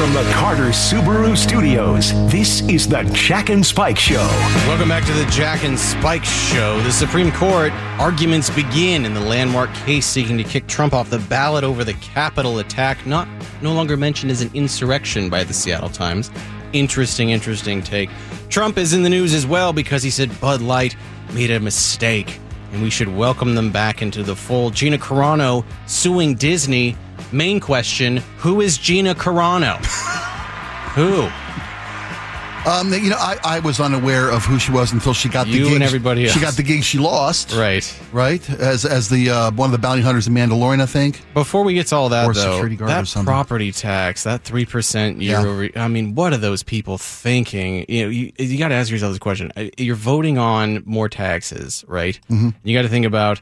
From the Carter Subaru Studios, this is the Jack and Spike Show. Welcome back to the Jack and Spike Show. The Supreme Court arguments begin in the landmark case seeking to kick Trump off the ballot over the Capitol attack, not no longer mentioned as an insurrection by the Seattle Times. Interesting, interesting take. Trump is in the news as well because he said Bud Light made a mistake and we should welcome them back into the fold. Gina Carano suing Disney. Main question Who is Gina Carano? who? Um, you know, I, I was unaware of who she was until she got the You gig. and everybody else. She got the gig she lost, Right. right? As as the uh, one of the bounty hunters in Mandalorian, I think. Before we get to all that, Or though, security guard or that something. property tax, that three percent year Yeah. over, I mean, what are those people thinking? You know, you, you got to ask yourself this question: Uh, You're voting on more taxes, right? Mm-hmm. You got to think about.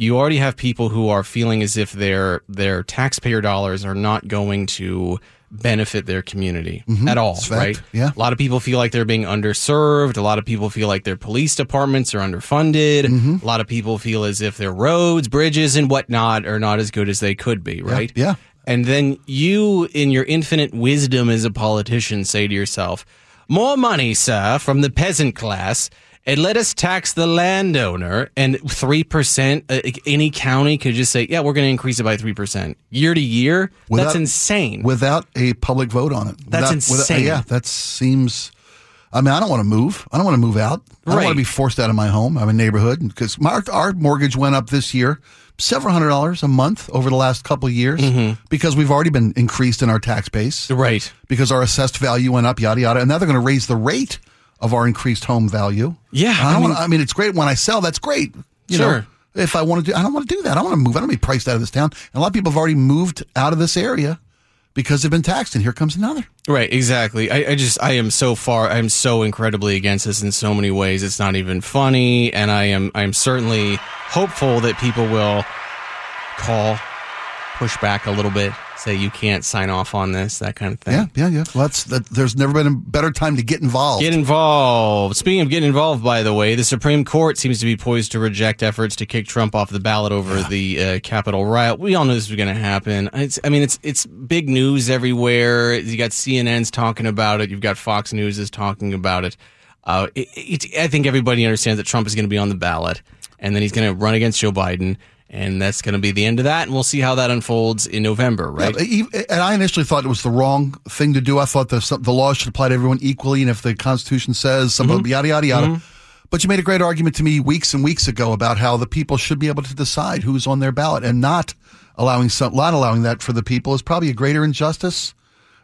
You already have people who are feeling as if their their taxpayer dollars are not going to benefit their community at all, right? yeah. A lot of people feel like they're being underserved. A lot of people feel like their police departments are underfunded. Mm-hmm. A lot of people feel as if their roads, bridges, and whatnot are not as good as they could be, right? yeah. And then you, in your infinite wisdom as a politician, say to yourself, more money, sir, from the peasant class. And let us tax the landowner, and three percent. Uh, any county could just say, "Yeah, we're going to increase it by three percent year to year." That's insane. Without a public vote on it. That's Without- insane. yeah, that seems. I mean, I don't want to move. I don't want to move out. I don't Right. want to be forced out of my home. I'm a neighborhood because our, our mortgage went up this year several hundred dollars a month over the last couple of years Mm-hmm. because we've already been increased in our tax base. right. because our assessed value went up, yada yada. And now they're going to raise the rate of our increased home value. Yeah, I, I mean- wanna, I mean, it's great when I sell. That's great. You Sure. know, if I want to do, I don't want to do that. I want to move. I don't want to be priced out of this town. And a lot of people have already moved out of this area because they've been taxed. And here comes another. Right, exactly. I, I just I am so far I'm so incredibly against this in so many ways. It's not even funny, and I am I'm certainly hopeful that people will call, push back a little bit, say you can't sign off on this, that kind of thing. Yeah, yeah, yeah. Well, that's that. There's never been a better time to get involved. Get involved. Speaking of getting involved, by the way, the Supreme Court seems to be poised to reject efforts to kick Trump off the ballot over the uh, Capitol riot. We all knew this was going to happen. It's, I mean, it's it's big news everywhere. You got CNN's talking about it. You've got Fox News is talking about it. Uh, it, it, I think everybody understands that Trump is going to be on the ballot, and then he's going to run against Joe Biden, and that's going to be the end of that. And we'll see how that unfolds in November, right? Yeah, and I initially thought it was the wrong thing to do. I thought the the laws should apply to everyone equally, and if the Constitution says something, Mm-hmm. yada yada yada. But you made a great argument to me weeks and weeks ago about how the people should be able to decide who's on their ballot, and not allowing some, not allowing that for the people is probably a greater injustice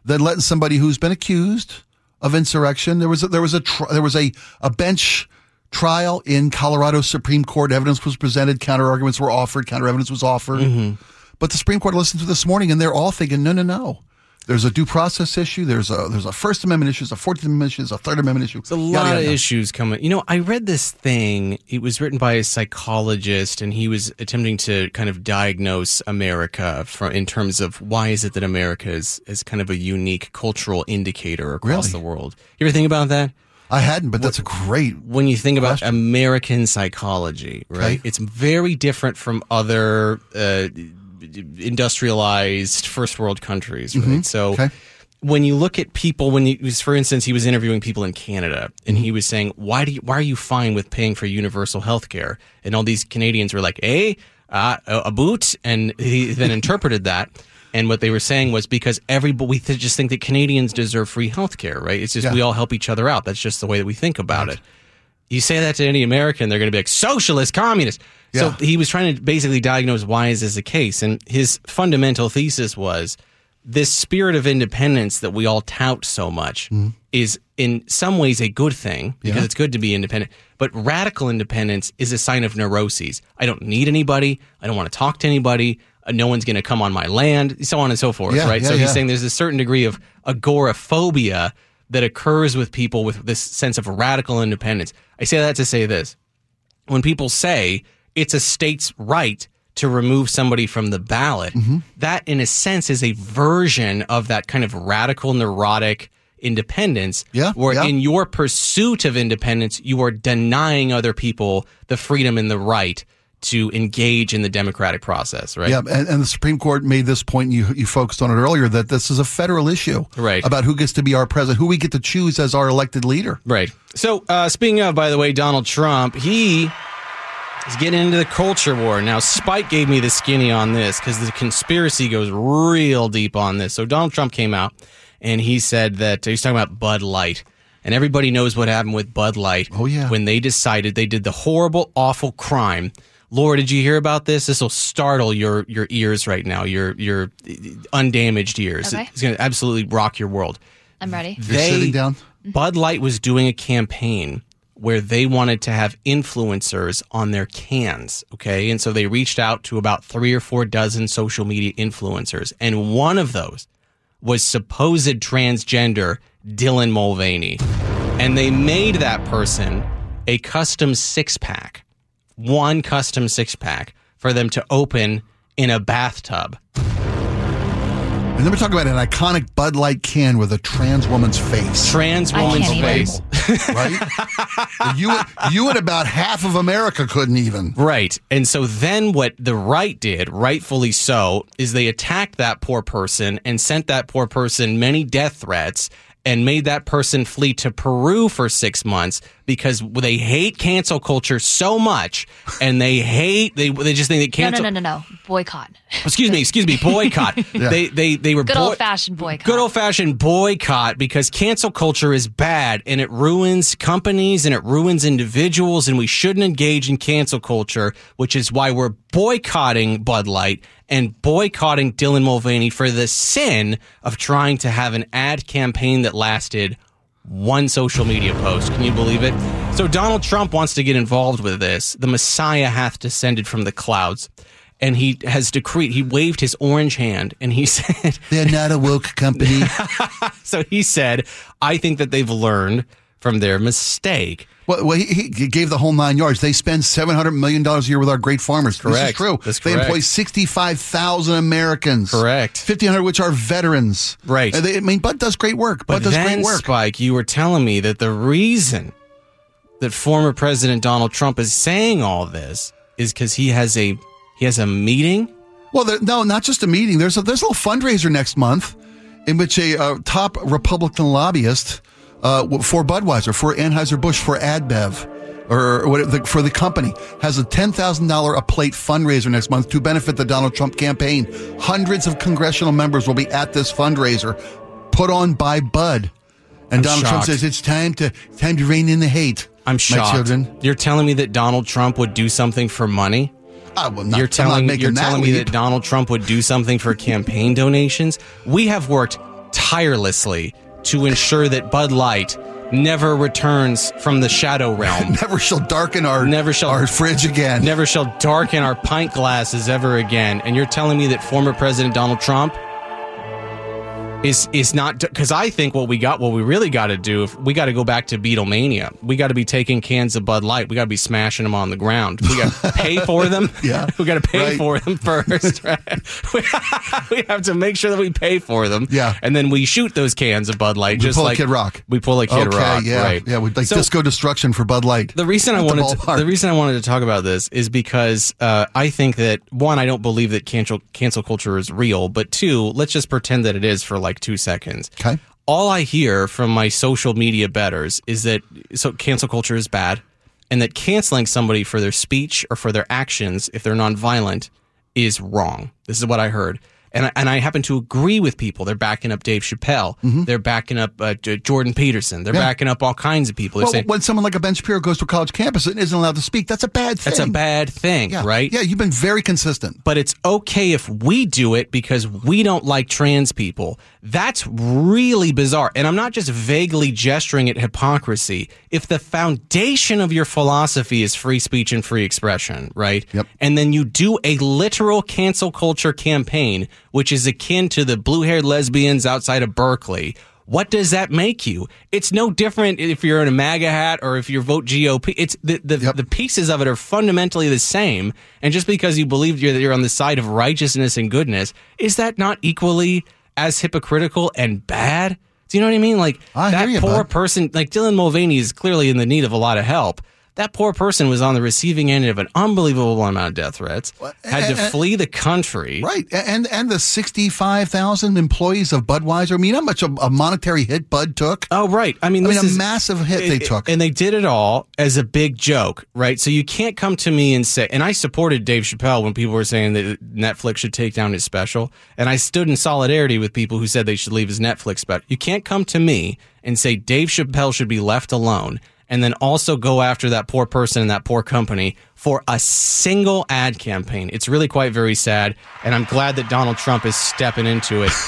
than letting somebody who's been accused of insurrection. There was a, there was a there was a a bench trial in Colorado Supreme Court. Evidence was presented, counter arguments were offered, counter evidence was offered. Mm-hmm. But the Supreme Court listened to this morning, and they're all thinking, no, no, no. There's a due process issue. There's a there's a First Amendment issue. There's a Fourteenth Amendment issue. There's a Third Amendment issue. It's a lot of issues coming. You know, I read this thing. It was written by a psychologist, and he was attempting to kind of diagnose America from in terms of why is it that America is is kind of a unique cultural indicator across Really? the world. You ever think about that? I hadn't, but that's a great. When you think about American psychology, right? Okay. It's very different from other uh, industrialized first world countries, right? So Okay. when you look at people, when you, was for instance, he was interviewing people in Canada, and Mm-hmm. he was saying, "Why do you, why are you fine with paying for universal health care?" And all these Canadians were like, "Eh, uh, a a boot," and he then interpreted that. And what they were saying was because everybody, we th- just think that Canadians deserve free health care, right? It's just Yeah. we all help each other out. That's just the way that we think about it. You say that to any American, they're going to be like socialist, communist. So he was trying to basically diagnose why is this the case, and his fundamental thesis was this spirit of independence that we all tout so much hmm. is in some ways a good thing because Yeah. it's good to be independent. But radical independence is a sign of neuroses. I don't need anybody. I don't want to talk to anybody. Uh, no one's going to come on my land, so on and so forth. Yeah, right. yeah, so he's saying there's a certain degree of agoraphobia that occurs with people with this sense of radical independence. I say that to say this when people say it's a state's right to remove somebody from the ballot, Mm-hmm. that in a sense is a version of that kind of radical neurotic independence Yeah, where yeah. in your pursuit of independence you are denying other people the freedom and the right to engage in the democratic process, right? Yeah, and, and the Supreme Court made this point. You you focused on it earlier that this is a federal issue, Right. About who gets to be our president, who we get to choose as our elected leader. Right. So, uh, speaking of, by the way, Donald Trump, he is getting into the culture war. Now, Spike gave me the skinny on this because the conspiracy goes real deep on this. So, Donald Trump came out and he said that he's talking about Bud Light. And everybody knows what happened with Bud Light. Oh, yeah. When they decided they did the horrible, awful crime. Laura, did you hear about this? This will startle your, your ears right now, your your undamaged ears. Okay. It's going to absolutely rock your world I'm ready. You're sitting down. Bud Light was doing a campaign where they wanted to have influencers on their cans. Okay. And so they reached out to about three or four dozen social media influencers. And one of those was supposed transgender Dylan Mulvaney. And they made that person a custom six pack, one custom six pack for them to open in a bathtub. And then we're talking about an iconic Bud Light can with a trans woman's face, Trans woman's face. right? you you and about half of America couldn't even. Right. And so then what the right did, rightfully so, is they attacked that poor person and sent that poor person many death threats and made that person flee to Peru for six months because they hate cancel culture so much and they hate they they just think that No, no, no, no, no. Boycott. excuse me excuse me boycott they they they were Good boy- old-fashioned boycott. good old fashioned boycott because cancel culture is bad and it ruins companies and it ruins individuals and we shouldn't engage in cancel culture which is why we're boycotting Bud Light and boycotting Dylan Mulvaney for the sin of trying to have an ad campaign that lasted one social media post. Can you believe it? So Donald Trump wants to get involved with this. The Messiah hath descended from the clouds. And he has decreed, he waved his orange hand and he said, They're not a woke company. so he said, I think that they've learned from their mistake. Well, well he, he gave the whole nine yards. They spend seven hundred million dollars a year with our great farmers. This is Correct. true. That's they correct. employ sixty-five thousand Americans. Correct. Fifteen hundred, which are veterans. Right. They, I mean, Bud does great work. But Bud does then, great work. Spike, you were telling me that the reason that former President Donald Trump is saying all this is because he has a he has a meeting. Well, there, no, not just a meeting. There's a there's a little fundraiser next month in which a uh, top Republican lobbyist uh, for Budweiser, for Anheuser Busch, for AB InBev. Or what the, for the company has a ten thousand dollar a plate fundraiser next month to benefit the Donald Trump campaign. Hundreds of congressional members will be at this fundraiser, put on by Bud. And I'm Donald Trump says it's time to time to rein in the hate. I'm my shocked. children. You're telling me that Donald Trump would do something for money? I will not, you're I'm not telling you're telling me that Donald Trump would do something for campaign donations? We have worked tirelessly to ensure that Bud Light never returns from the shadow realm. never shall darken our Never shall- our fridge again. never shall darken our pint glasses ever again. And you're telling me that former President Donald Trump is is not because I think what we got, what we really got to do, if we got to go back to Beatlemania. We got to be taking cans of Bud Light. We got to be smashing them on the ground. We got to pay for them. Yeah. we got to pay Right. for them first. Right? we, we have to make sure that we pay for them. Yeah. and then we shoot those cans of Bud Light. just pull a like Kid Rock. We pull a Kid okay, Rock. yeah, right. yeah, we like So- disco destruction for Bud Light. the reason I At the wanted to, the reason I wanted to talk about this is because uh, I think that one, I don't believe that cancel cancel culture is real, but two, let's just pretend that it is for like two seconds. Okay. All I hear from my social media betters is that so cancel culture is bad, and that canceling somebody for their speech or for their actions, if they're nonviolent, is wrong. This is what I heard. And I, and I happen to agree with people. They're backing up Dave Chappelle. They're backing up uh, J- Jordan Peterson. They're Mm-hmm. Yeah. backing up all kinds of people. They're well, saying when someone like a Ben Shapiro goes to a college campus and isn't allowed to speak, that's a bad thing. that's a bad thing, yeah. right? Yeah, you've been very consistent. but it's okay if we do it because we don't like trans people. That's really bizarre. And I'm not just vaguely gesturing at hypocrisy. If the foundation of your philosophy is free speech and free expression, right? Yep. And then you do a literal cancel culture campaign, which is akin to the blue haired lesbians outside of Berkeley. What does that make you? It's no different if you're in a MAGA hat or if you vote GOP. It's the the, Yep. the pieces of it are fundamentally the same. And just because you believe you're, you're on the side of righteousness and goodness, is that not equally as hypocritical and bad? Do you know what I mean? Like I that you, poor bud. person, like Dylan Mulvaney, is clearly in the need of a lot of help. That poor person was on the receiving end of an unbelievable amount of death threats, had to and- flee the country. Right, and and the sixty-five thousand employees of Budweiser. I mean, how much a, a monetary hit Bud took? Oh, right. I mean, I mean, this a is, massive hit they took. and they did it all as a big joke, right? So you can't come to me and say, and I supported Dave Chappelle when people were saying that Netflix should take down his special, and I stood in solidarity with people who said they should leave his Netflix special. You can't come to me and say Dave Chappelle should be left alone, and then also go after that poor person and that poor company for a single ad campaign. It's really quite very sad, and I'm glad that Donald Trump is stepping into it.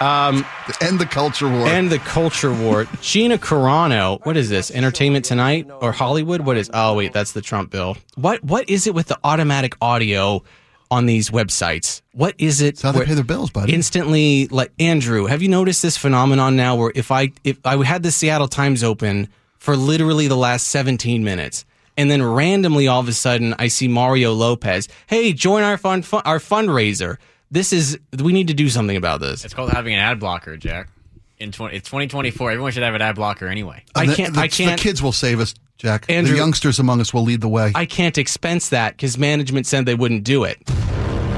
Um, End the culture war. And the culture war. Gina Carano, what is this? Entertainment Tonight or Hollywood? What is? Oh wait, that's the Trump bill. What what is it with the automatic audio on these websites? What is it? That's how they where- pay their bills, buddy. Instantly, like Andrew, have you noticed this phenomenon now? Where if I if I had the Seattle Times open for literally the last 17 minutes. And then randomly, all of a sudden, I see Mario Lopez. Hey, join our fund, fu- our fundraiser. This is we need to do something about this. It's called having an ad blocker, Jack. In 20, it's 2024. Everyone should have an ad blocker anyway. I The- can't. The, I can't. The kids will save us, Jack. Andrew- the youngsters among us will lead the way. I can't expense that because management said they wouldn't do it.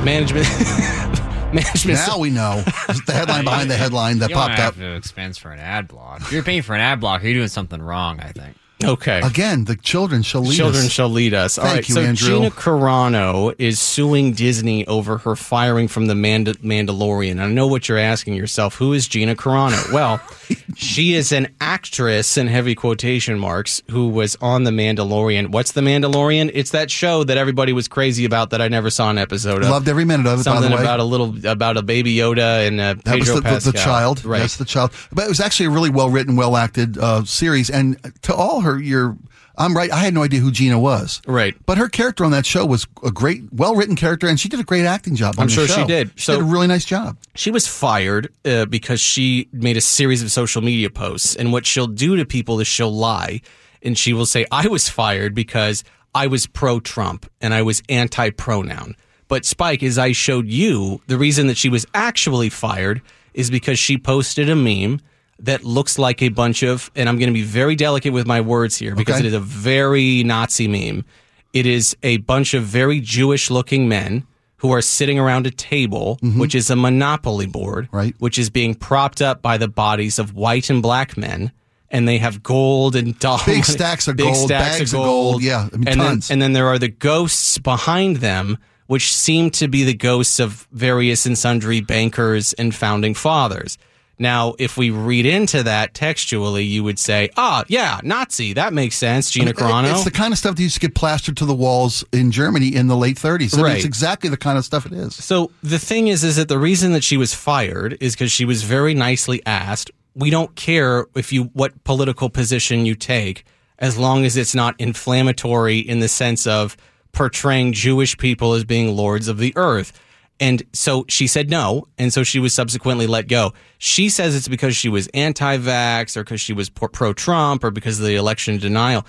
Management, management. now we know. The headline behind the headline that You don't popped have up. to expense for an ad block. If you're paying for an ad block, you're doing something wrong. I think. okay. Again, the children shall lead us. Children us. shall lead us. Thank right. you, so Andrew. Gina Carano is suing Disney over her firing from the Mand- Mandalorian. I know what you're asking yourself. Who is Gina Carano? Well, she is an actress in heavy quotation marks who was on the Mandalorian. What's the Mandalorian? It's that show that everybody was crazy about that I never saw an episode of. Loved every minute of it, by Something the way. about a little about a baby Yoda and uh, that was Pedro the, the, Pascal. the child. right? That's the child. But it was actually a really well written, well acted uh, series. And to all her, your, I'm right. I had no idea who Gina was. Right. But her character on that show was a great, well written character, and she did a great acting job. On I'm sure she did. She So- did a really nice job. She was fired uh, because she made a series of social media posts. And what she'll do to people is she'll lie. And she will say, I was fired because I was pro Trump and I was anti pronoun. But Spike, as I showed you, the reason that she was actually fired is because she posted a meme that looks like a bunch of, and I'm going to be very delicate with my words here because Okay. it is a very Nazi meme. It is a bunch of very Jewish looking men who are sitting around a table, which is a monopoly board, Mm-hmm. Right. which is being propped up by the bodies of white and black men. And they have gold and dollars. Big stacks of gold, bags of gold, yeah, I mean, and tons. Then, and then there are the ghosts behind them, which seem to be the ghosts of various and sundry bankers and founding fathers. Now, if we read into that textually, you would say, ah, yeah, Nazi. That makes sense, Gina Carano. It's the kind of stuff that used to get plastered to the walls in Germany in the late 30s. I mean, Right. it's exactly the kind of stuff it is. So the thing is, is that the reason that she was fired is because she was very nicely asked. We don't care if you what political position you take, as long as it's not inflammatory in the sense of portraying Jewish people as being lords of the earth. And so she said no, and so she was subsequently let go. She says it's because she was anti-vax, or because she was pro Trump, or because of the election denial.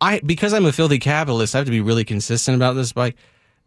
I because I'm a filthy capitalist, I have to be really consistent about this. By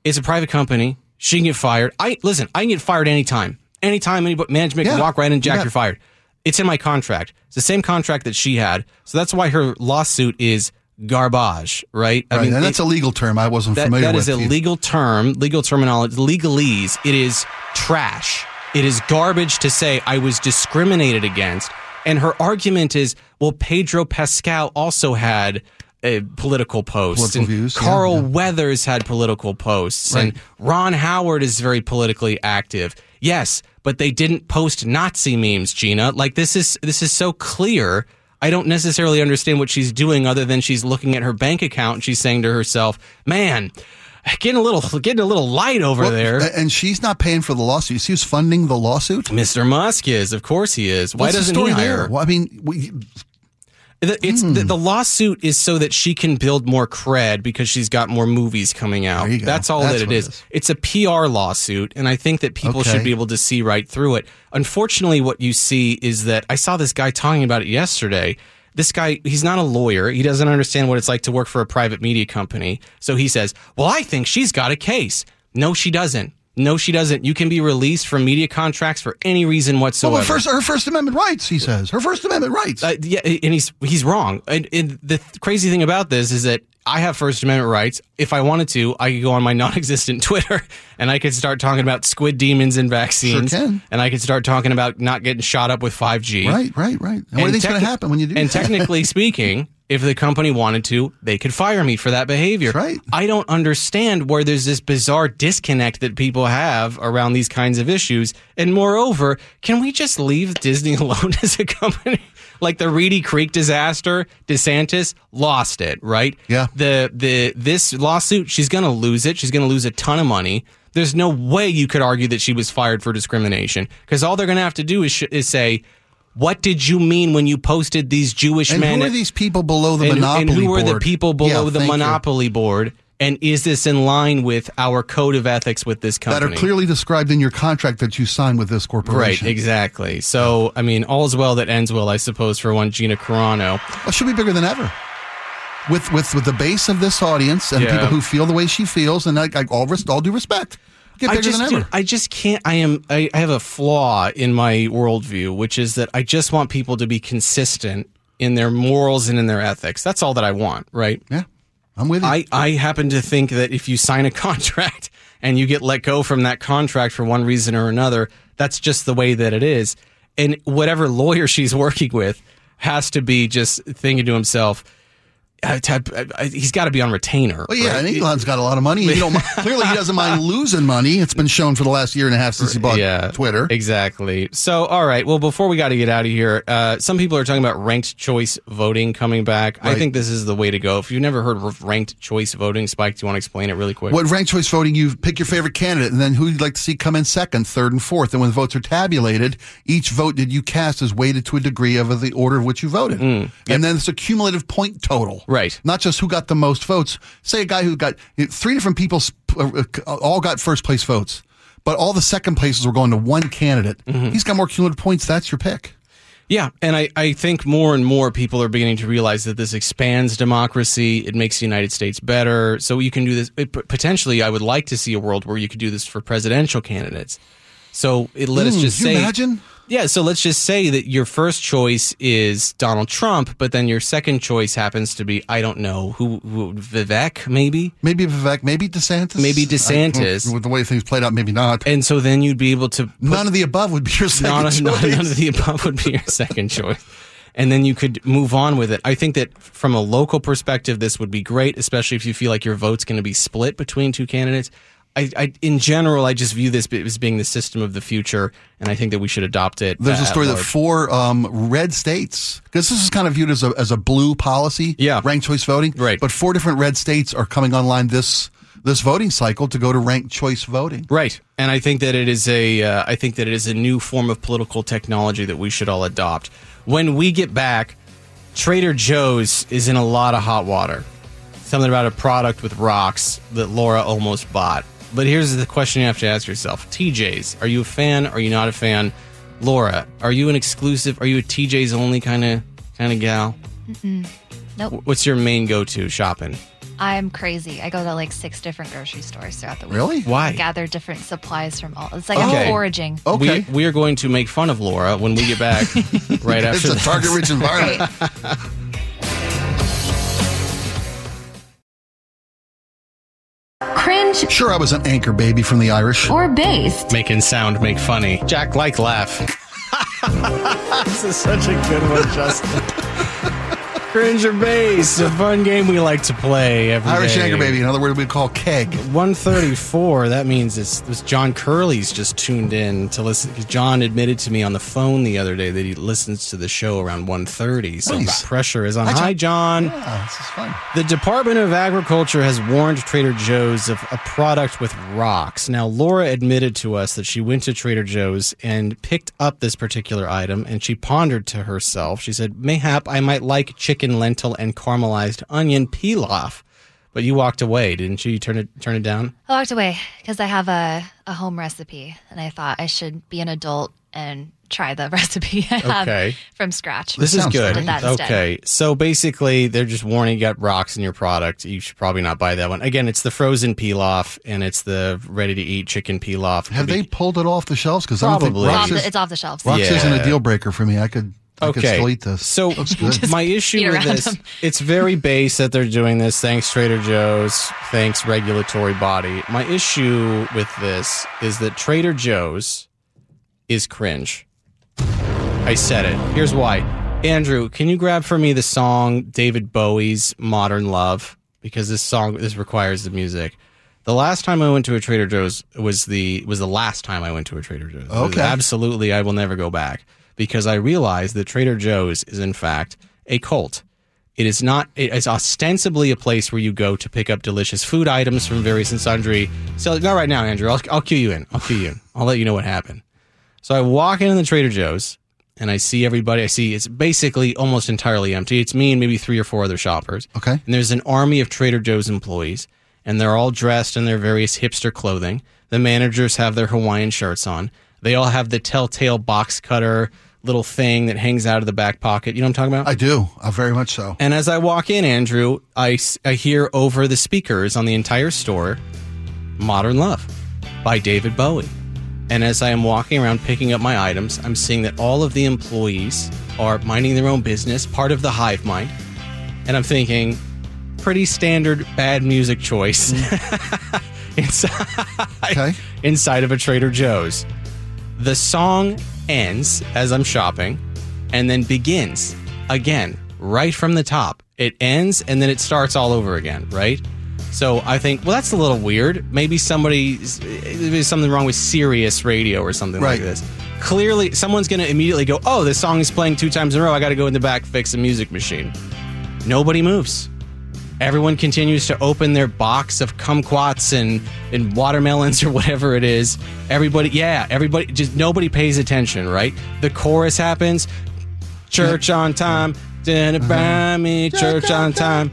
it's a private company. She can get fired. I listen. I can get fired anytime. Anytime any management can walk right in, and Jack, bet. you're fired. It's in my contract. It's the same contract that she had. So that's why her lawsuit is garbage, right? I Right, and that's it- a legal term I wasn't that, familiar that with. is a legal term, legal terminology, legalese. It is trash. It is garbage to say I was discriminated against. And her argument is, well, Pedro Pascal also had uh, political posts, Political and views, Carl yeah. Weathers had political posts, and Ron Howard is very politically active. Yes, but they didn't post Nazi memes, Gina. Like this is this is so clear. I don't necessarily understand what she's doing other than she's looking at her bank account and she's saying to herself, "Man, getting a little getting a little light over Well, there." And she's not paying for the lawsuit. She was funding the lawsuit. Mr. Musk is, of course he is. Why What's the doesn't story he hire? there? Well, I mean, we, The- It's Hmm. the, the lawsuit is so that she can build more cred because she's got more movies coming out. There you go. That's all That's that it what it is. is. It's a PR lawsuit, and I think that people Okay. should be able to see right through it. Unfortunately, what you see is that I saw this guy talking about it yesterday. This guy, he's not a lawyer. He doesn't understand what it's like to work for a private media company. So he says, "Well, I think she's got a case." No, she doesn't. No, she doesn't. You can be released from media contracts for any reason whatsoever. well, her first, her First Amendment rights, he says. Her First Amendment rights. Uh, yeah, and he's he's wrong. And, and the th- crazy thing about this is that I have First Amendment rights. If I wanted to, I could go on my non-existent Twitter and I could start talking about squid demons and vaccines, Sure can. and I could start talking about not getting shot up with 5G. Right, right, right. And, what do you think's going to happen when you do And technically speaking, if the company wanted to, they could fire me for that behavior. That's right. I don't understand where there's this bizarre disconnect that people have around these kinds of issues. And moreover, can we just leave Disney alone as a company? Like the Reedy Creek disaster, DeSantis lost it, right? Yeah. The the this lawsuit, she's going to lose it. She's going to lose a ton of money. There's no way you could argue that she was fired for discrimination because all they're going to have to do is, sh- is say, "What did you mean when you posted these Jewish and men?" who are these people below the and, monopoly and who are the people below Yeah, the thank you. monopoly board? And is this in line with our code of ethics with this company? that are clearly described in your contract that you signed with this corporation. Right, exactly. So, I mean, all's well that ends well, I suppose, for one Gina Carano. Well, she'll be bigger than ever. With with with the base of this audience and Yeah. people who feel the way she feels, and I, I all all due respect, get I bigger just, than ever. dude, I just can't. I am. I, I have a flaw in my worldview, which is that I just want people to be consistent in their morals and in their ethics. That's all that I want, right? yeah, I'm with you. I, I happen to think that if you sign a contract and you get let go from that contract for one reason or another, that's just the way that it is. And whatever lawyer she's working with has to be just thinking to himself, I- I- I- he's got to be on retainer. well, yeah, right? and Elon's got a lot of money. You don't, clearly, he doesn't mind losing money. It's been shown for the last year and a half since he bought yeah, Twitter. Exactly. So, all right. Well, before we got to get out of here, uh, some people are talking about ranked choice voting coming back. I think this is the way to go. If you've never heard of ranked choice voting, Spike, do you want to explain it really quick? What ranked choice voting? You pick your favorite candidate, and then who you'd like to see come in second, third, and fourth. And when the votes are tabulated, each vote that you cast is weighted to a degree of the order of which you voted, mm, and then it's a cumulative point total. Right. Not just who got the most votes. Say a guy who got three different people uh, uh, all got first place votes, but all the second places were going to one candidate. Mm-hmm. He's got more cumulative points. That's your pick. Yeah, and I, I think more and more people are beginning to realize that this expands democracy. It makes the United States better. So you can do this. It, potentially, I would like to see a world where you could do this for presidential candidates. So it, let us Mm, just say, imagine? Yeah. So let's just say that your first choice is Donald Trump, but then your second choice happens to be I don't know who, who Vivek maybe. Maybe Vivek, maybe DeSantis, Maybe DeSantis. I- with the way things played out, maybe not. And so then you'd be able to None of the above would be your second none, choice. none, none of the above would be your second choice. And then you could move on with it. I think that from a local perspective, this would be great, especially if you feel like your vote's going to be split between two candidates. I, I, in general, I just view this as being the system of the future, and I think that we should adopt it. There's a story that four um, red states, because this is kind of viewed as a, as a blue policy, Yeah. ranked choice voting, Right. But four different red states are coming online this this voting cycle to go to ranked choice voting. Right, and I think that it is a uh, I think that it is a new form of political technology that we should all adopt. When we get back, Trader Joe's is in a lot of hot water. Something about a product with rocks that Laura almost bought. But here's the question you have to ask yourself: TJ's, are you a fan? Are you not a fan? Laura, are you an exclusive? Are you a TJ's only kind of kind of gal? Nope. What's your main go-to shopping? I'm crazy. I go to like six different grocery stores throughout the week. Really? Why? Gather different supplies from all. It's like Okay. I'm foraging. Okay, We, we are going to make fun of Laura when we get back right it's after a target rich environment. Cringe Sure, I was an anchor baby from the Irish. or based. Making sound make funny. Jack like laugh. this is such a good one, Justin. Cringe or base, a fun game we like to play every Irish day. anchor baby, another word we call keg. 134, that means it's, it's John Curley's just tuned in to listen. John admitted to me on the phone the other day that he listens to the show around 130, so Nice. pressure is on. Hi, John. Hi, John. Yeah, this is fun. The Department of Agriculture has warned Trader Joe's of a product with rocks. Now, Laura admitted to us that she went to Trader Joe's and picked up this particular item and she pondered to herself. She said, Mayhap I might like chicken, lentil, and caramelized onion pilaf. But you walked away, didn't you? You turn it, turn it down? I walked away because I have a, a home recipe and I thought I should be an adult and try the recipe I have Okay. from scratch. This is good. great. That. Okay. So basically, they're just warning you got rocks in your product. You should probably not buy that one. Again, it's the frozen pilaf and it's the ready to eat chicken pilaf. Have they pulled it off the shelves? Because I don't think Probably. It's rocks, off, the, is, it's off the shelves. rocks Yeah. isn't a deal breaker for me. I could I could Okay. still eat this. So good. my issue with this, them. it's very base that they're doing this. Thanks Trader Joe's. Thanks regulatory body. My issue with this is that Trader Joe's is cringe. I said it. Here's why. Andrew, can you grab for me the song David Bowie's Modern Love? Because this song this requires the music. The last time I went to a Trader Joe's was the was the last time I went to a Trader Joe's. Okay. absolutely I will never go back because I realized that Trader Joe's is in fact a cult. It is not. It is ostensibly a place where you go to pick up delicious food items from various and sundry. So not right now, Andrew. I'll, I'll cue you in. I'll cue you in. I'll let you know what happened. So I walk into the Trader Joe's and I see everybody. I see it's basically almost entirely empty. It's me and maybe three or four other shoppers. Okay. And there's an army of Trader Joe's employees, and they're all dressed in their various hipster clothing. The managers have their Hawaiian shirts on. They all have the telltale box cutter little thing that hangs out of the back pocket. You know what I'm talking about? I do. Uh, very much so. And as I walk in, Andrew, I, I hear over the speakers on the entire store Modern Love by David Bowie. And as I am walking around picking up my items, I'm seeing that all of the employees are minding their own business, part of the hive mind. And I'm thinking, pretty standard bad music choice inside, Okay. inside of a Trader Joe's. The song ends as I'm shopping and then begins again right from the top. It ends and then it starts all over again, right? So I think, well, that's a little weird. Maybe somebody, there's something wrong with Sirius radio or something like this. Clearly, someone's going to immediately go, oh, this song is playing two times in a row. I got to go in the back, fix the music machine. Nobody moves. Everyone continues to open their box of kumquats and, and watermelons or whatever it is. Everybody, yeah, everybody, just nobody pays attention, right? The chorus happens. Church on time, didn't uh-huh. buy me. Church on time,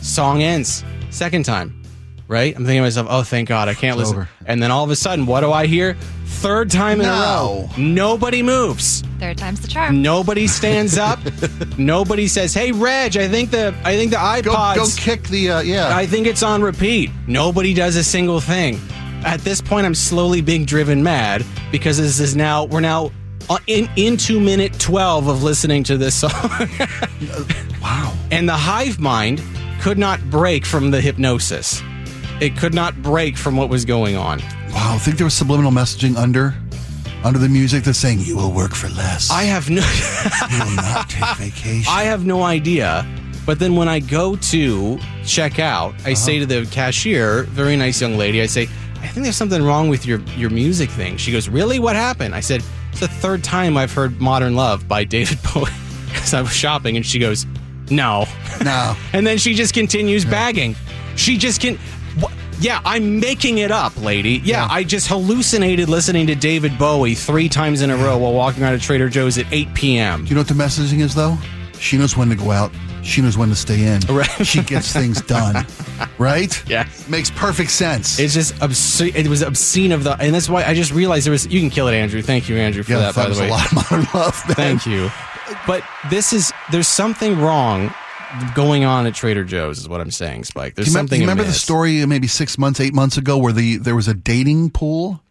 song ends. Second time, right? I'm thinking to myself, oh, thank God, I can't It's listen. over. And then all of a sudden, what do I hear? Third time in a row, nobody moves. Third time's the charm. Nobody stands up. Nobody says, "Hey, Reg, I think the I think the Go, iPods. go kick the, uh, yeah. I think it's on repeat." Nobody does a single thing. At this point, I'm slowly being driven mad because this is now we're now uh, in into minute 12 of listening to this song, wow. and the hive mind could not break from the hypnosis. It could not break from what was going on. Wow. I think there was subliminal messaging under, under the music that's saying, you will work for less. I have no. you will not take vacation. I have no idea. But then when I go to check out, I uh-huh. say to the cashier, very nice young lady, I say, I think there's something wrong with your, your music thing. She goes, Really? What happened? I said, It's the third time I've heard Modern Love by David Bowie as I was shopping. And she goes, No. no. And then she just continues bagging. She just can. Yeah, I'm making it up, lady. Yeah, Yeah. I just hallucinated listening to David Bowie three times in a row while walking out of Trader Joe's at 8 p.m. Do you know what the messaging is, though? She knows when to go out. She knows when to stay in. Right. She gets things done. Right? Yeah. Makes perfect sense. It's just obscene. It was obscene of the, and that's why I just realized there was. You can kill it, Andrew. Thank you, Andrew, for yeah, that. that By was the way, a lot of modern love, man. thank you. But this is there's something wrong going on at Trader Joe's, is what I'm saying, Spike. There's Do you, something. do you remember the story maybe six months, eight months ago where the there was a dating pool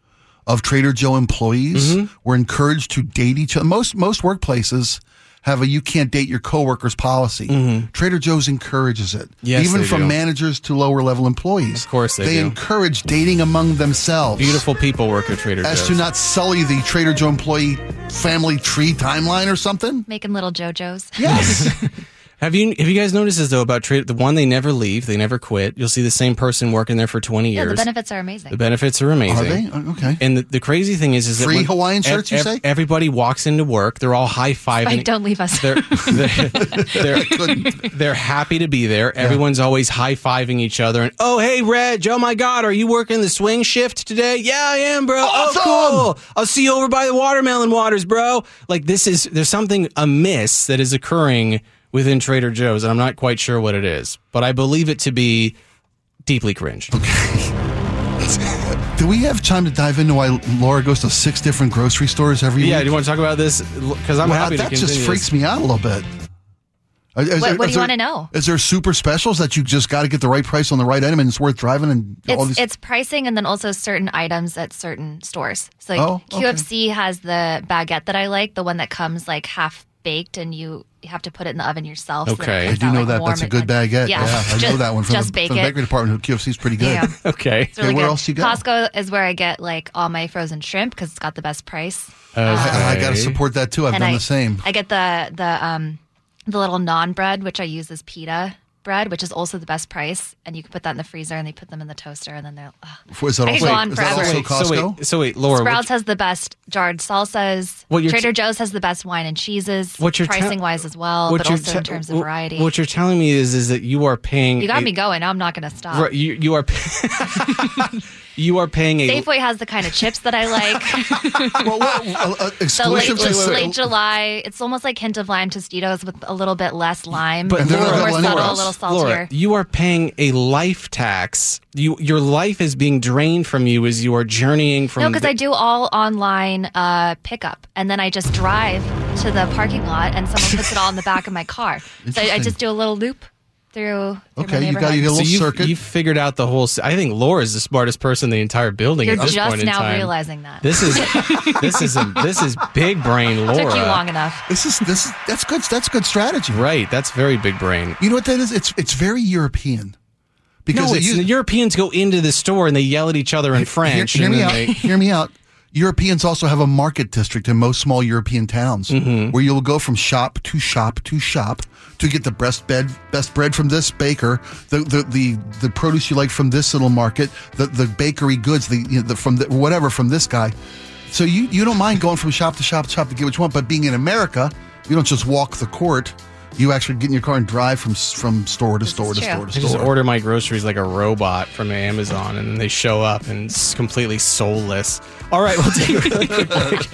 of Trader Joe employees Mm-hmm. were encouraged to date each other. Most most workplaces have a you can't date your coworkers policy. Trader Joe's encourages it. Mm-hmm. Yes, Even they from do. managers to lower level employees. Of course they do. encourage dating among themselves. Beautiful people work at Trader As Joe's. to not sully the Trader Joe employee family tree timeline or something. Making little JoJo's. Yes. Have you have you guys noticed this though about Trader? The one they never leave, they never quit. You'll see the same person working there for 20 Yeah, years. the benefits are amazing. The benefits are amazing. Are they? Oh, Okay. And the, the crazy thing is, is that Free when Hawaiian shirts, you say? Everybody walks into work. They're all high fiving. Spike, don't leave us. They're they're, they're, they're happy to be there. Everyone's always high fiving each other. And oh, hey, Reg. Oh my God, are you working the swing shift today? Yeah, I am, bro. Oh, awesome! Oh, cool. I'll see you over by the watermelon waters, bro. Like this is there's something amiss that is occurring within Trader Joe's, and I'm not quite sure what it is, but I believe it to be deeply cringe. Okay. Do we have time to dive into why Laura goes to six different grocery stores every year? Yeah, week? do you want to talk about this? Because I'm Well, happy that to just freaks me out a little bit. Uh, is What- what do is you wanna know? Is there super specials that you just got to get the right price on the right item and it's worth driving and all It's these? it's pricing and then also certain items at certain stores. So like Oh, okay. QFC has the baguette that I like, the one that comes like half baked and you you have to put it in the oven yourself. so Okay. I do out, know like, that. That's a good baguette. Yeah, I know that one from, just the, bake from the bakery department. QFC is pretty good. Yeah. Okay. It's really Okay, where good. else you go? Costco is where I get like all my frozen shrimp because it's got the best price. I, I got to support that too. I've and done I, the same. I get the the um the little naan bread, which I use as pita bread, which is also the best price. And you can put that in the freezer, and they put them in the toaster, and then they're. ugh. Is that I could also, go on is that forever. also so Costco? wait, so wait, Laura. what- Sprouts has the best jarred salsas. What you're Trader t- Joe's has the best wine and cheeses. What you're te- pricing wise as well, what but you're also te- in terms of wh- variety. What you're telling me is is that you are paying. you got a- me going. Now I'm not going to stop. Right, you you are you are paying a Safeway has the kind of chips that I like. well, well, uh, uh, the late, exclusive to late July. It's almost like hint of lime Tostitos with a little bit less lime. But And more subtle, a little saltier. Laura, you are paying a life tax. You your life is being drained from you as you are journeying from. No, because the- I do all online uh, pickup, and then I just drive to the parking lot, and someone puts it all in the back of my car. So I, I just do a little loop through. through Okay, you got- you neighborhood. got a So little you've, circuit. you've figured out the whole. I think Laura is the smartest person in the entire building You're at this just point in now time. realizing that. This is this is a, this is big brain Laura. Took you long enough. This is this is that's good. That's good strategy. Right, that's very big brain. You know what that is? It's it's very European. Because No, the Europeans go into the store and they yell at each other in French. Hear, hear and me out. they- Hear me out. Europeans also have a market district in most small European towns Mm-hmm. where you'll go from shop to shop to shop to get the best bed, best bread from this baker, the the the, the produce you like from this little market, the the bakery goods, the, you know, the from the, whatever from this guy. So you you don't mind going from shop to shop to shop to get what you want, but being in America, you don't just walk the court. You actually get in your car and drive from from store to store to true. store to store. I just order my groceries like a robot from Amazon, and then they show up and it's completely soulless. All right, we'll take a really quick break.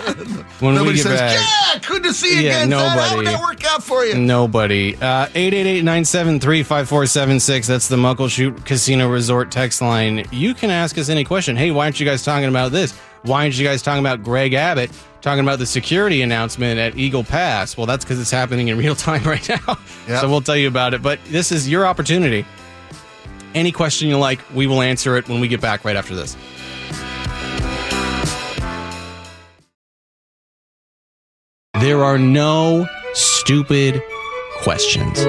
When Nobody we get says, back, "Yeah, good to see you Yeah, again." Dad. How nobody. would that work out for you? nobody. Uh, 888-973-5476. That's the Muckleshoot Casino Resort text line. You can ask us any question. Hey, why aren't you guys talking about this? Why aren't you guys talking about Greg Abbott talking about the security announcement at Eagle Pass? Well, that's because it's happening in real time right now. Yep. So we'll tell you about it. But this is your opportunity. Any question you like, we will answer it when we get back right after this. There are no stupid questions.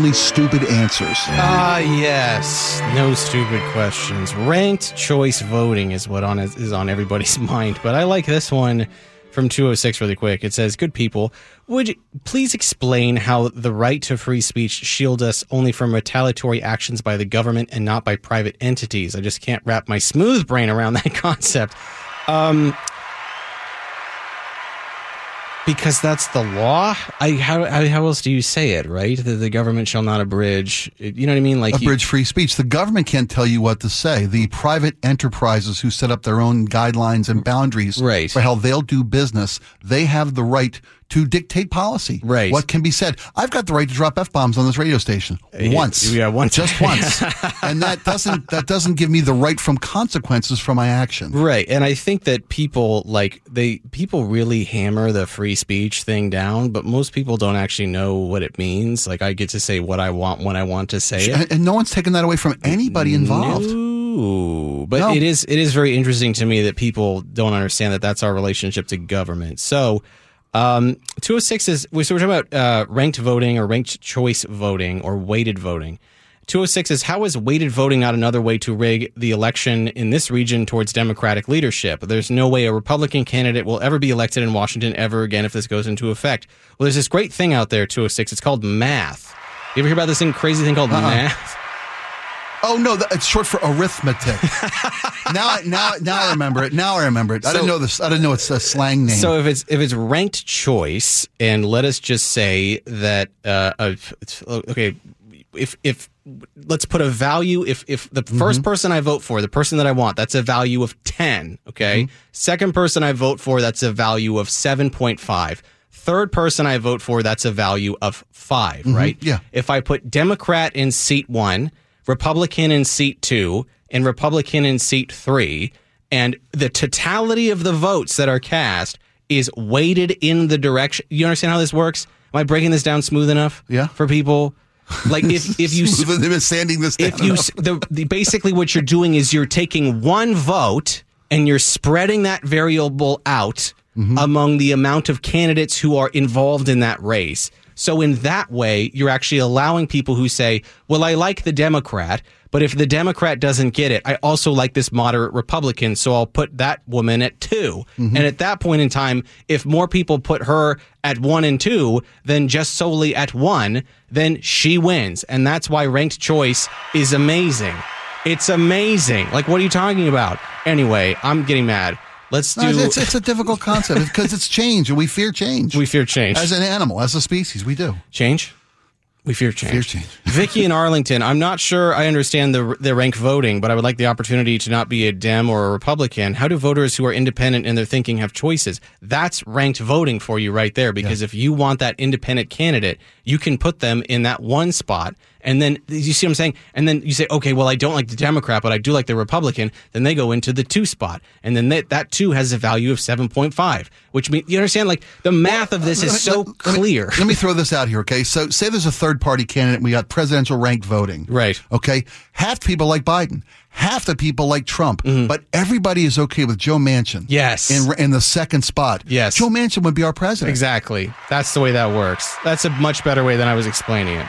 Only stupid answers. Ah, yes. No stupid questions. Ranked choice voting is what on is on everybody's mind. But I like this one from 206 really quick. It says, Good people, would please explain how the right to free speech shields us only from retaliatory actions by the government and not by private entities? I just can't wrap my smooth brain around that concept. Um, because that's the law. I how how else do you say it? Right, that the government shall not abridge. You know what I mean? Like you- Abridge free speech. The government can't tell you what to say. The private enterprises who set up their own guidelines and boundaries Right. for how they'll do business, they have the right to dictate policy. Right. What can be said. I've got the right to drop F bombs on this radio station. Uh, once. yeah, once. Just once. and that doesn't that doesn't give me the right from consequences for my action. Right. And I think that people like they people really hammer the free speech thing down, but most people don't actually know what it means. Like I get to say what I want when I want to say it. And, no one's taken that away from anybody involved. No, but No. it is it is very interesting to me that people don't understand that that's our relationship to government. So, um, 206 is we so we're talking about uh, ranked voting or ranked choice voting or weighted voting. 206 is how is weighted voting not another way to rig the election in this region towards Democratic leadership? There's no way a Republican candidate will ever be elected in Washington ever again if this goes into effect. Well, there's this great thing out there, 206. It's called math. You ever hear about this thing, crazy thing called math? Oh no, it's short for arithmetic. now, I- now, now I remember it. Now I remember it. I So- didn't know this. I didn't know it's a slang name. So if it's if it's ranked choice, and let us just say that uh, uh, okay, if if let's put a value if if the first person I vote for, the person that I want, that's a value of ten. Okay, second person I vote for, that's a value of seven point five. Third person I vote for, that's a value of 5 right? yeah. If I put Democrat in seat one, Republican in seat two, and Republican in seat three, and the totality of the votes that are cast is weighted in the direction. You understand how this works? Am I breaking this down smooth enough? Yeah. For people, like if if you sanding this if you the, the basically what you're doing is you're taking one vote and you're spreading that variable out mm-hmm. among the amount of candidates who are involved in that race. So in that way, you're actually allowing people who say, "Well, I like the Democrat, but if the Democrat doesn't get it, I also like this moderate Republican, so I'll put that woman at 2." Mm-hmm. And at that point in time, if more people put her at 1 and 2 than just solely at 1, then she wins. And that's why ranked choice is amazing. It's amazing. Like, what are you talking about? Anyway, I'm getting mad. Let's do. No, it's, it's a difficult concept because it's change and we fear change. we fear change. as an animal, as a species, we do. change. We fear change. Fear change. Vicky in Arlington. I'm not sure I understand the the rank voting, but I would like the opportunity to not be a Dem or a Republican. How do voters who are independent in their thinking have choices? That's ranked voting for you right there. Because if you want that independent candidate, you can put them in that one spot. And then you see what I'm saying? And then you say, okay, well, I don't like the Democrat, but I do like the Republican. Then they go into the two spot. And then that, that two has a value of 7.5, which means, you understand? Like the math of this is so Let me- clear. Let me throw this out here, okay? So, say there's a third party candidate, and we got presidential ranked voting. Right. Okay. Half the people like Biden, half the people like Trump, but everybody is okay with Joe Manchin. Mm-hmm. Yes. In, in the second spot. Yes. Joe Manchin would be our president. Exactly. That's the way that works. That's a much better way than I was explaining it.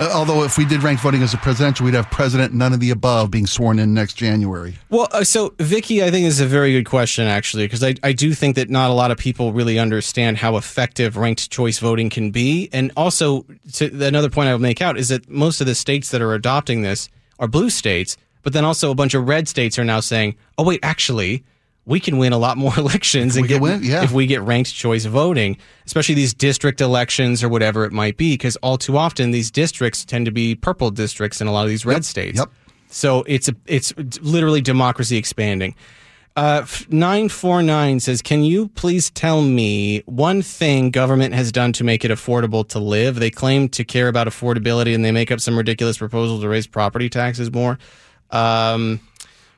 Uh, although, if we did ranked voting as a presidential, we'd have president, none of the above, being sworn in next January. Well, uh, so Vicky, I think is a very good question actually, because I, I do think that not a lot of people really understand how effective ranked choice voting can be, and also to another point I would make out is that most of the states that are adopting this are blue states, but then also a bunch of red states are now saying, oh wait, actually. We can win a lot more elections and get win, yeah. if we get ranked choice voting, especially these district elections or whatever it might be, because all too often these districts tend to be purple districts in a lot of these red states. yep. So it's a, it's literally democracy expanding. Uh, nine four nine says, "Can you please tell me one thing government has done to make it affordable to live? They claim to care about affordability, and they make up some ridiculous proposal to raise property taxes more." Um,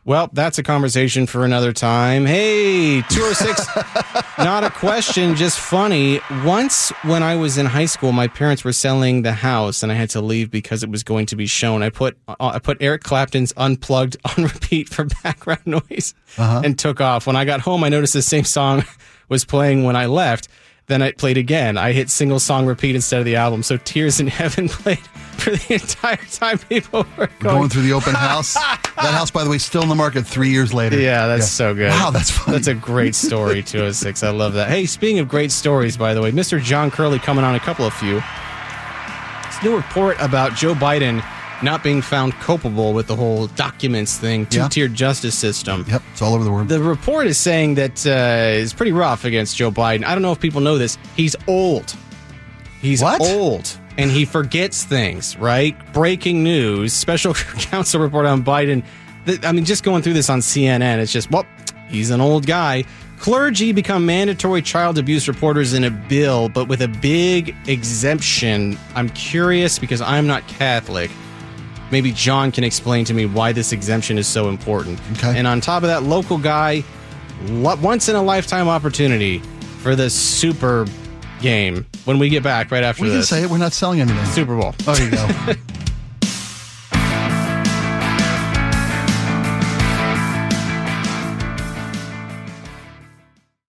well, that's a conversation for another time. Hey, 206, not a question, just funny. Once when I was in high school, my parents were selling the house and I had to leave because it was going to be shown. I put uh, I put Eric Clapton's Unplugged on repeat for background noise and took off. When I got home, I noticed the same song was playing when I left. Then it played again. I hit single song repeat instead of the album. So Tears in Heaven played for the entire time people were going, Going through the open house. that house, by the way, still in the market three years later. Yeah, that's so good. Wow, that's funny. That's a great story, 206. I love that. Hey, speaking of great stories, by the way, Mr. John Curley coming on a couple of few. This new report about Joe Biden not being found culpable with the whole documents thing, two Yeah. tiered justice system. Yep, it's all over the world. The report is saying that uh, it's pretty rough against Joe Biden. I don't know if people know this. He's old. He's What? old and he forgets things, right? Breaking news, special counsel report on Biden. I mean, just going through this on CNN, it's just, well, he's an old guy. Clergy become mandatory child abuse reporters in a bill, but with a big exemption. I'm curious because I'm not Catholic. Maybe John can explain to me why this exemption is so important. Okay. And on top of that, local guy, once in a lifetime opportunity for the Super game when we get back right after we can this. say it. We're not selling anything. Super Bowl. Oh, there you go.